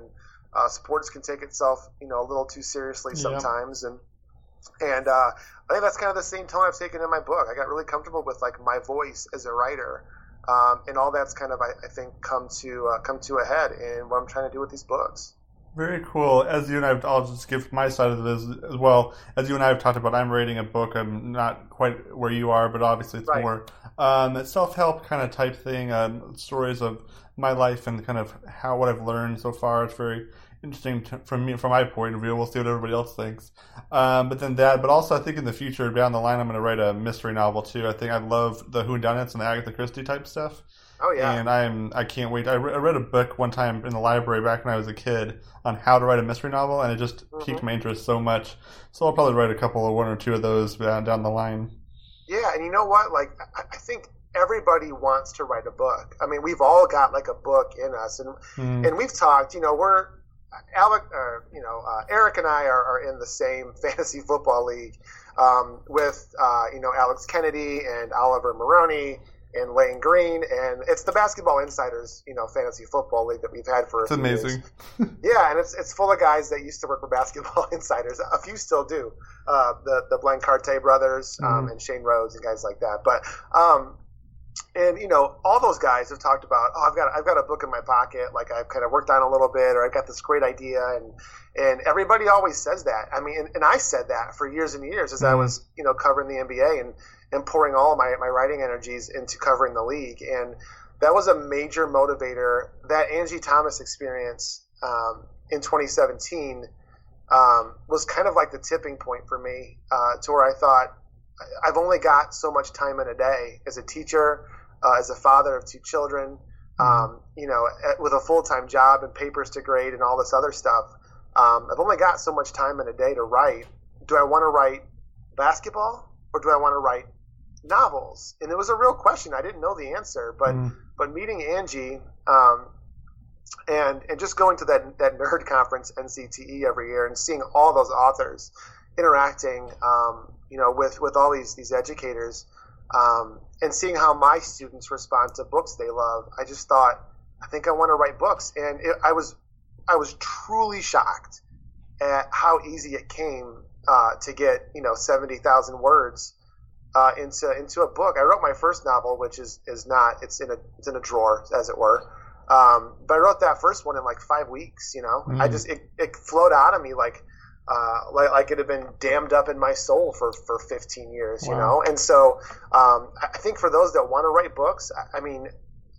uh, sports can take itself, you know, a little too seriously sometimes, yeah. and and uh, I think that's kind of the same tone I've taken in my book. I got really comfortable with like my voice as a writer, um, and all that's kind of I, I think come to uh, come to a head in what I'm trying to do with these books. Very cool. As you and I, have, I'll just give my side of this as well. As you and I have talked about, I'm writing a book. I'm not quite where you are, but obviously it's right. more um, self help kind of type thing. Uh, stories of my life and kind of how what I've learned so far. It's very interesting to, from me, from my point of view. We'll see what everybody else thinks. Um, but then that, but also I think in the future, down the line, I'm going to write a mystery novel too. I think I love the whodunits and the Agatha Christie type stuff. Oh yeah, and I'm I can't wait. I, re- I read a book one time in the library back when I was a kid on how to write a mystery novel, and it just mm-hmm. piqued my interest so much. So I'll probably write a couple of one or two of those down down the line. Yeah, and you know what? Like I think everybody wants to write a book. I mean, we've all got like a book in us, and mm. and we've talked. You know, we're Alec, uh, you know, uh, Eric and I are, are, in the same [LAUGHS] fantasy football league um, with uh, you know Alex Kennedy and Oliver Maroney and Lane Green, and it's the Basketball Insiders, you know, fantasy football league that we've had for. It's amazing. [LAUGHS] yeah, and it's it's full of guys that used to work for Basketball [LAUGHS] Insiders. A few still do. Uh, the the Blancarte brothers um, mm-hmm. and Shane Rhodes and guys like that. But um, and you know, all those guys have talked about, oh, I've got I've got a book in my pocket, like I've kind of worked on a little bit, or I've got this great idea, and and everybody always says that. I mean, and, and I said that for years and years as mm-hmm. I was, you know, covering the NBA and and pouring all my, my writing energies into covering the league. And that was a major motivator. That Angie Thomas experience um, in 2017 um, was kind of like the tipping point for me uh, to where I thought, I've only got so much time in a day as a teacher, uh, as a father of two children, mm-hmm. um, you know, with a full time job and papers to grade and all this other stuff. Um, I've only got so much time in a day to write. Do I want to write basketball or do I want to write novels? And it was a real question. I didn't know the answer, but mm. but meeting Angie um, and and just going to that that nerd [LAUGHS] conference NCTE every year and seeing all those authors interacting, um, you know, with with all these these educators, um, and seeing how my students respond to books they love, I just thought, I think I want to write books, and it, I was I was truly shocked at how easy it came uh, to get you know seventy thousand words uh, into into a book. I wrote my first novel, which is is not it's in a it's in a drawer as it were. Um, but I wrote that first one in like five weeks. You know, mm. I just it, it flowed out of me like uh, like like it had been dammed up in my soul for for 15 years. Wow. You know, and so um, I think for those that want to write books, I, I mean,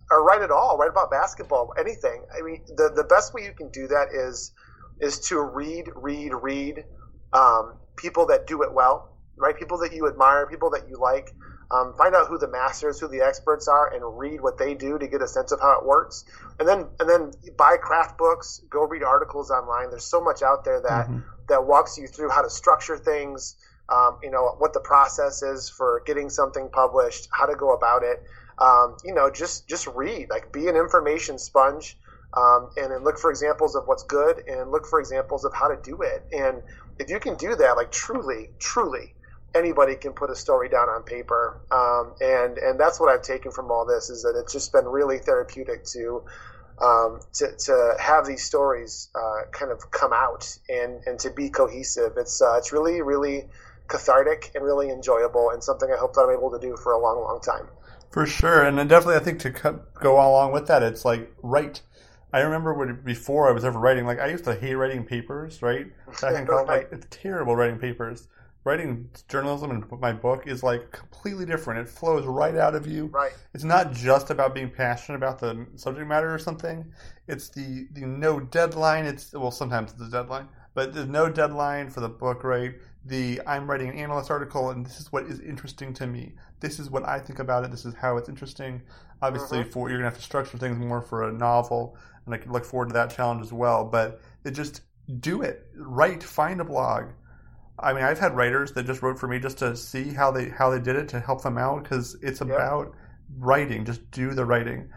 or write at all, write about basketball, anything. I mean, the the best way you can do that is is to read, read, read um, people that do it well right? People that you admire, people that you like. Um, find out who the masters, who the experts are, and read what they do to get a sense of how it works. And then and then buy craft books, go read articles online. There's so much out there that mm-hmm. that walks you through how to structure things. Um, you know what the process is for getting something published, how to go about it. Um, you know, just just read, like be an information sponge, um, and then look for examples of what's good, and look for examples of how to do it. And if you can do that, like truly, truly, anybody can put a story down on paper. Um, and and that's what I've taken from all this is that it's just been really therapeutic to um, to, to have these stories uh, kind of come out and, and to be cohesive. It's uh, it's really really cathartic and really enjoyable and something I hope that I'm able to do for a long long time. For sure, and definitely I think to go along with that, it's like write. I remember when before I was ever writing, like I used to hate writing papers, right? [LAUGHS] Back in college, like it's terrible writing papers writing journalism and my book is like completely different. It flows right out of you. Right. It's not just about being passionate about the subject matter or something. It's the the no deadline. It's well sometimes it's the deadline, but there's no deadline for the book. Right. The I'm writing an analyst article and this is what is interesting to me. This is what I think about it. This is how it's interesting. Obviously, mm-hmm. for you're gonna have to structure things more for a novel, and I can look forward to that challenge as well. But it just do it. Write. Find a blog I mean, I've had writers that just wrote for me just to see how they how they did it to help them out because it's about writing. Just do the writing.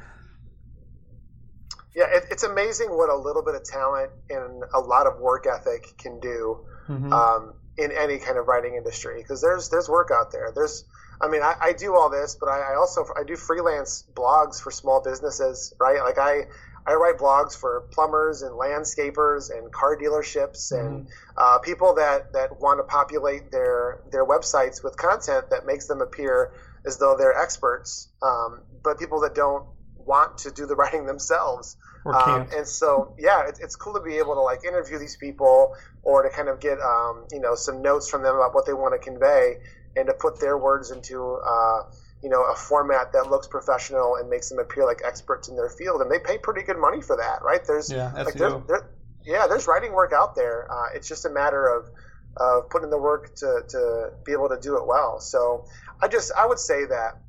Yeah, it, it's amazing what a little bit of talent and a lot of work ethic can do mm-hmm. um, in any kind of writing industry. Because there's there's work out there. There's, I mean, I, I do all this, but I, I also I do freelance blogs for small businesses, right? Like I I write blogs for plumbers and landscapers and car dealerships and mm-hmm. uh, people that, that want to populate their their websites with content that makes them appear as though they're experts, um, but people that don't want to do the [LAUGHS] writing themselves. Um, and so, yeah, it, it's cool to be able to like interview these people or to kind of get um, you know some notes from them about what they want to convey and to put their words into. Uh, you know, a format that looks professional and makes them appear like experts in their field, and they pay pretty good money for that, right? There's yeah, like there's, there, yeah, there's writing work out there. Uh, it's just a matter of of putting the work to to be able to do it well. So I just I would say that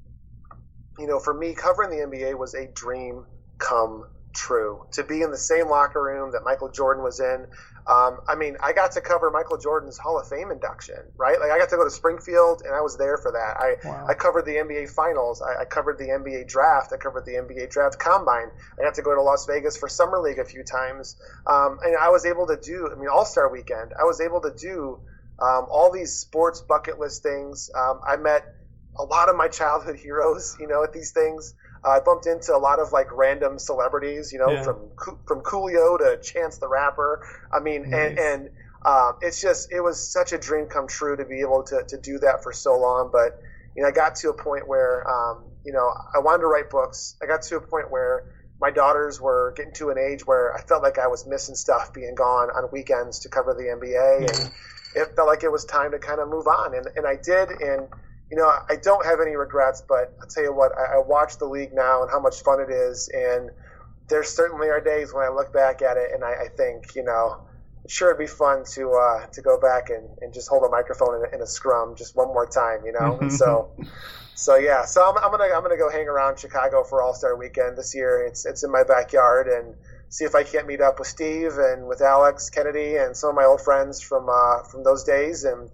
you know, for me, covering the NBA was a dream come true. To be in the same locker room that Michael Jordan was in, um, I mean, I got to cover Michael Jordan's Hall of Fame induction, right? Like I got to go to Springfield, and I was there for that. I wow. I covered the NBA Finals. I, I, covered the NBA Draft. I covered the NBA Draft Combine. I got to go to Las Vegas for Summer League a few times, um, and I was able to do. I mean, All Star Weekend. I was able to do um, all these sports bucket list things. Um, I met a lot of my childhood heroes, you know, at these things. I bumped into a lot of like random celebrities, you know, yeah. from from Coolio to Chance the Rapper. I mean, nice. and and um, it's just it was such a dream come true to be able to to do that for so long. But you know, I got to a point where um, you know I wanted to write books. I got to a point where my daughters were getting to an age where I felt like I was missing stuff being gone on weekends to cover the NBA, yeah. and it felt like it was time to kind of move on. And and I did, and you know, I don't have any regrets, but I'll tell you what, I, I watch the league now and how much fun it is. And there certainly are days when I look back at it and I, I think, you know, sure it'd be fun to uh, to go back and, and just hold a microphone in a, in a scrum just one more time, you know. and so, [LAUGHS] so yeah, so I'm, I'm gonna I'm gonna go hang around Chicago for All Star Weekend this year. It's it's in my backyard and see if I can't meet up with Steve and with Alex Kennedy and some of my old friends from uh, from those days and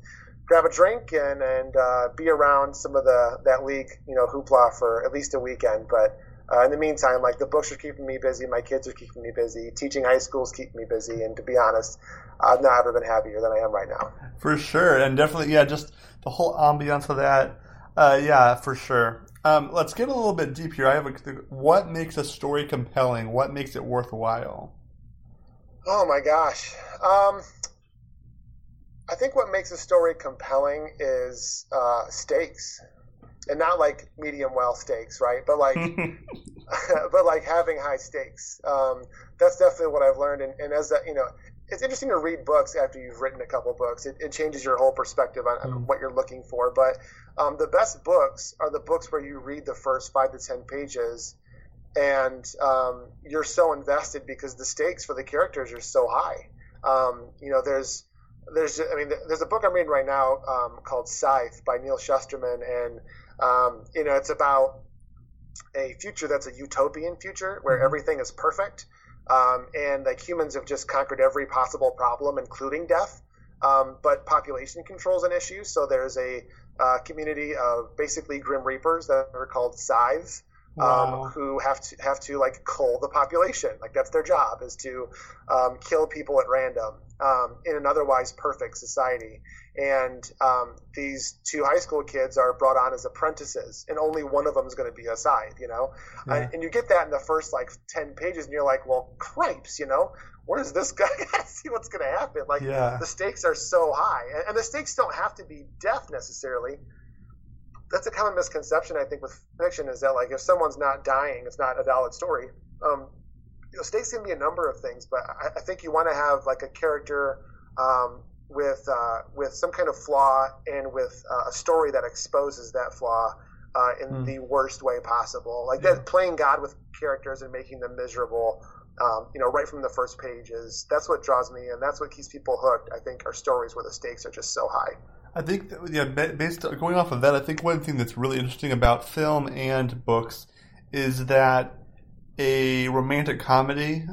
grab a drink and and uh, be around some of the that league you know hoopla for at least a weekend. But uh, in the meantime, like the books are keeping me busy, my kids are keeping me busy, teaching high schools keep me busy, and to be honest, I've never been happier than I am right now. For sure, and definitely, yeah, just the whole ambiance of that. Uh, yeah, for sure. Um, let's get a little bit deep here. I have a, what makes a story compelling? What makes it worthwhile? Oh my gosh. Um, I think what makes a story compelling is uh, stakes, and not like medium well stakes, right? But like, [LAUGHS] [LAUGHS] but like having high stakes. Um, that's definitely what I've learned. And, and as that, you know, it's interesting to read books after you've written a couple books. It, it changes your whole perspective on, on mm. what you're looking for. But um, the best books are the books where you read the first five to ten pages, and um, you're so invested because the stakes for the characters are so high. Um, you know, there's there's I mean there's a book I'm reading right now um, called Scythe by Neal Shusterman, and Um, you know, it's about a future that's a utopian future where Mhm. everything is perfect, um, and like humans have just conquered every possible problem, including death. Um, but population control is an issue, so there's a uh, community of basically grim reapers that are called scythes, Wow. um, who have to have to like cull the population. Like that's their job is to um, kill people at random um, in an otherwise perfect society. And um, these two high school kids are brought on as apprentices, and only one of them is going to be a scythe. You know, Yeah. and, and you get that in the first like ten pages, and you're like, well, cripes, you know, where's this [LAUGHS] guy? See what's going to happen. Like yeah. the stakes are so high, and, and the stakes don't have to be death necessarily. That's a common misconception I think with fiction is that like if someone's not dying, it's not a valid story. Um, you know, stakes can be a number of things, but I, I think you want to have like a character um, with uh, with some kind of flaw and with uh, a story that exposes that flaw uh, in Hmm. the worst way possible. Like Yeah. that, playing God with characters and making them miserable. Um, you know, right from the first pages. That's what draws me, and that's what keeps people hooked. I think are stories where the stakes are just so high. I think, that, yeah, based going off of that, I think one thing that's really interesting about film and books is that a romantic comedy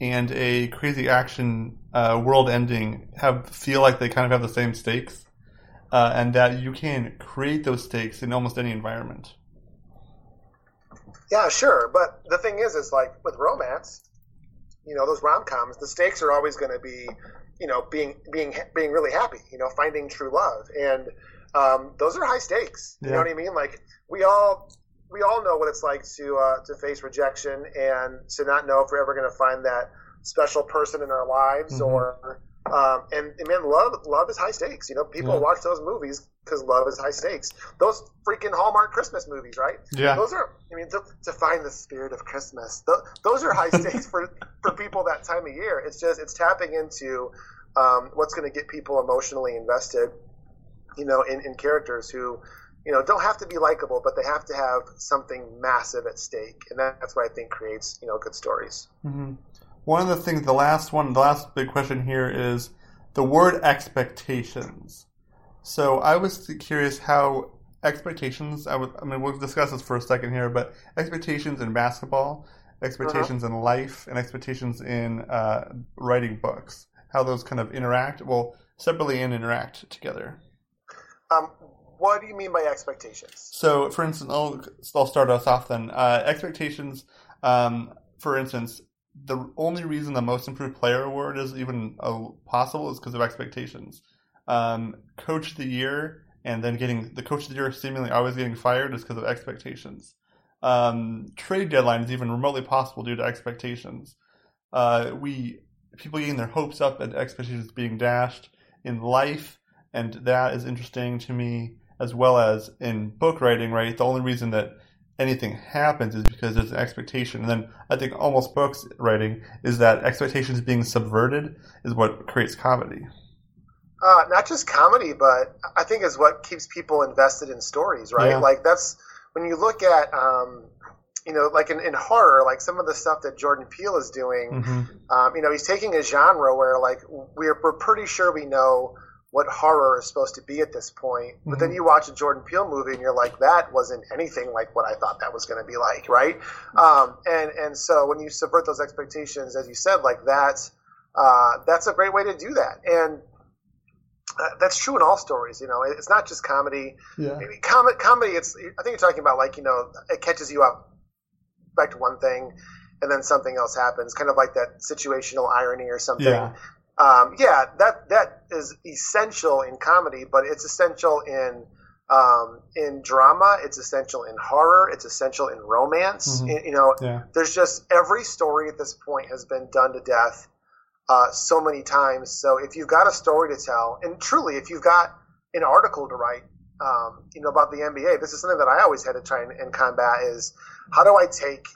and a crazy action uh, world ending have feel like they kind of have the same stakes, uh, and that you can create those stakes in almost any environment. Yeah, sure. But the thing is, is like with romance, you know, those rom coms, the stakes are always going to be, you know, being being being really happy, you know, finding true love, and um, those are high stakes. You Yeah. know what I mean? Like we all we all know what it's like to uh, to face rejection and to not know if we're ever going to find that special person in our lives Mhm. or. Um, and, and man, love love is high stakes. You know, people Yeah. watch those movies because love is high stakes. Those freaking Hallmark Christmas movies, right? Yeah, Those are, I mean, to, to find the spirit of Christmas. Th- those are high [LAUGHS] stakes for, for people that time of year. It's just, it's tapping into um, what's going to get people emotionally invested, you know, in, in characters who, you know, don't have to be likable, but they have to have something massive at stake. And that, that's what I think creates, you know, good stories. hmm One of the things, the last one, the last big question here is the word expectations. So I was curious how expectations. I would. I mean, we'll discuss this for a second here, but expectations in basketball, expectations in life, and expectations in uh, writing books. How those kind of interact. Well, separately and interact together. Um, what do you mean by expectations? So, for instance, I'll, I'll start us off then. Uh, expectations, um, for instance, the only reason the Most Improved Player award is even uh, possible is because of expectations. Um, coach of the Year and then getting the Coach of the Year seemingly always getting fired is because of expectations. Um, trade deadline is even remotely possible due to expectations. Uh, we people getting their hopes up and expectations being dashed in life, and that is interesting to me as well as in book writing, right? The only reason that anything happens is because there's an expectation. And then I think almost books writing is that expectations being subverted is what creates comedy. Uh, not just comedy, but I think is what keeps people invested in stories, right? Yeah. Like that's when you look at, um, you know, like in, in horror, like some of the stuff that Jordan Peele is doing, hmm um, you know, he's taking a genre where like we're, we're pretty sure we know what horror is supposed to be at this point. But then Mhm. you watch a Jordan Peele movie and you're like, that wasn't anything like what I thought that was going to be like, right? Um, and and so when you subvert those expectations, as you said, like that's uh, that's a great way to do that. And uh, that's true in all stories. You know, it's not just comedy. Yeah. Maybe comedy, comedy. It's I think you're talking about like you know it catches you up back to one thing, and then something else happens, kind of like that situational irony or something. Yeah. Um, yeah, that that is essential in comedy, but it's essential in um, in drama. It's essential in horror. It's essential in romance. Mhm. Y- You know, Yeah. there's just every story at this point has been done to death uh, so many times. So if you've got a story to tell, and truly, if you've got an article to write, um, you know about the NBA, this is something that I always had to try and, and combat: is how do I take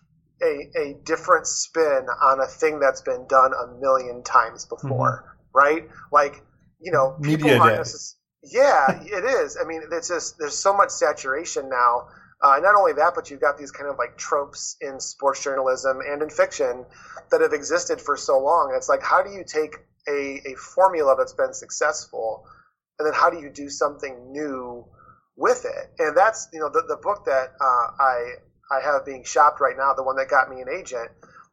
a, a different spin on a thing that's been done a million times before, right? Like, you know, people Media aren't yeah, it is. I mean, it's just there's so much saturation now. Uh, not only that, but you've got these kind of like tropes in sports journalism and in fiction that have existed for so long. And it's like, how do you take a, a formula that's been successful, and then how do you do something new with it. And that's you know the the book that uh, I I have being shopped right now, the one that got me an agent.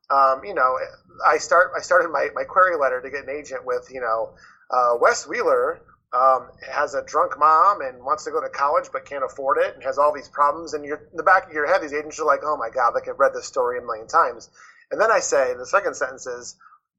Um, you know, I start I started my, my query letter to get an agent with you know uh, Wes Wheeler um, has a drunk mom and wants to go to college but can't afford it and has all these problems. And you're in the back of your head, these agents are like, oh my god, like I've read this story a million times. And then I say, the second sentence is,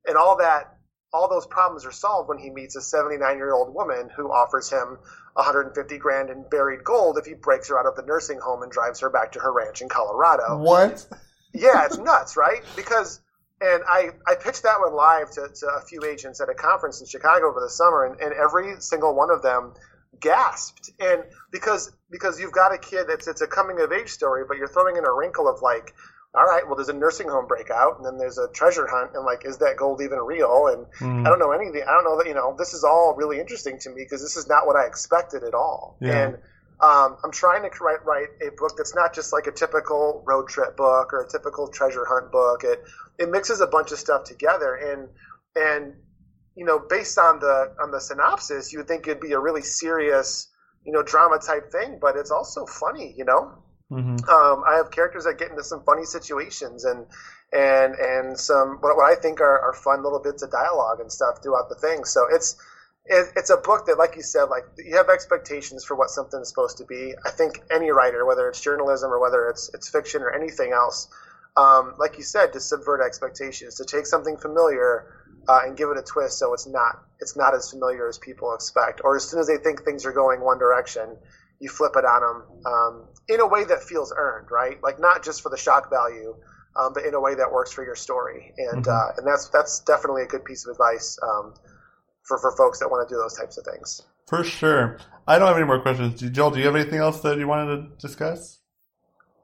and all that all those problems are solved when he meets a 79 year old woman who offers him 150 grand in buried gold if he breaks her out of the nursing home and drives her back to her ranch in Colorado. What? Yeah, it's nuts, right? Because and I, I pitched that one live to, to a few agents at a conference in Chicago over the summer, and, and every single one of them gasped. And because because you've got a kid that's it's a coming of age story, but you're throwing in a wrinkle of like, all right, well, there's a nursing home breakout, and then there's a treasure hunt, and like, is that gold even real? And Mm. I don't know anything. I don't know that you know. This is all really interesting to me because this is not what I expected at all. Yeah. And um, I'm trying to write, write a book that's not just like a typical road trip book or a typical treasure hunt book. It it mixes a bunch of stuff together, and and you know, based on the on the synopsis, you would think it'd be a really serious, you know, drama type thing, but it's also funny. You know, hmm um, I have characters that get into some funny situations and and and some what, what I think are, are fun little bits of dialogue and stuff throughout the thing. So it's it, it's a book that, like you said, like you have expectations for what something is supposed to be. I think any writer, whether it's journalism or whether it's it's fiction or anything else, um, like you said, to subvert expectations, to take something familiar uh, and give it a twist so it's not it's not as familiar as people expect, or as soon as they think things are going one direction, you flip it on them um, in a way that feels earned, right? Like not just for the shock value, um, but in a way that works for your story, and Mhm. uh, and that's that's definitely a good piece of advice um, for for folks that want to do those types of things. For sure. I don't have any more questions. Joel, do you have anything else that you wanted to discuss?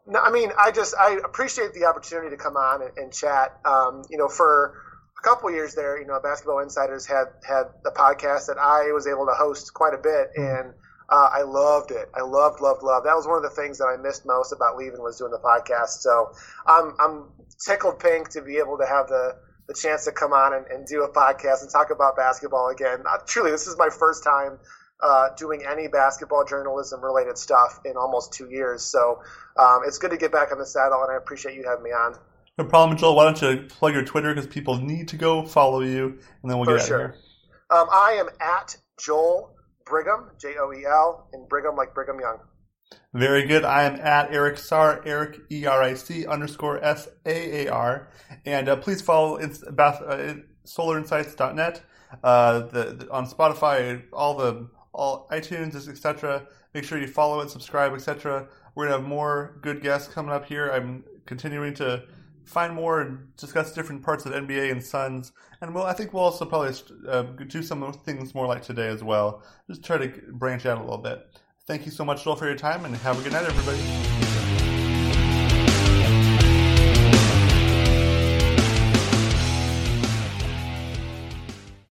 No, I mean, I just I appreciate the opportunity to come on and, and chat. Um, you know, for a couple years there, you know, Basketball Insiders had had the podcast that I was able to host quite a bit, and uh, I loved it. I loved, loved, loved. That was one of the things that I missed most about leaving was doing the podcast. So I'm I'm tickled pink to be able to have the the chance to come on and, and do a podcast and talk about basketball again. Uh, truly, this is my first time uh, doing any basketball journalism related stuff in almost two years. So um, it's good to get back on the saddle, and I appreciate you having me on. No problem, Joel. Why don't you plug your Twitter because people need to go follow you, and then we'll For get out sure. of here. Um, I am at Joel Brigham, J O E L, and Brigham like Brigham Young. Very good. I am at Eric Saar, Eric E R I C underscore S A A R, and uh, please follow ins- bath, uh, solarinsights.net, uh, the, the on Spotify, all the all iTunes, etc. Make sure you follow it, subscribe, etc. We're gonna have more good guests coming up here. I'm continuing to find more and discuss different parts of NBA and Suns, and we'll, I think we'll also probably uh, do some things more like today as well. Just try to branch out a little bit. Thank you so much, Joel, for your time, and have a good night, everybody.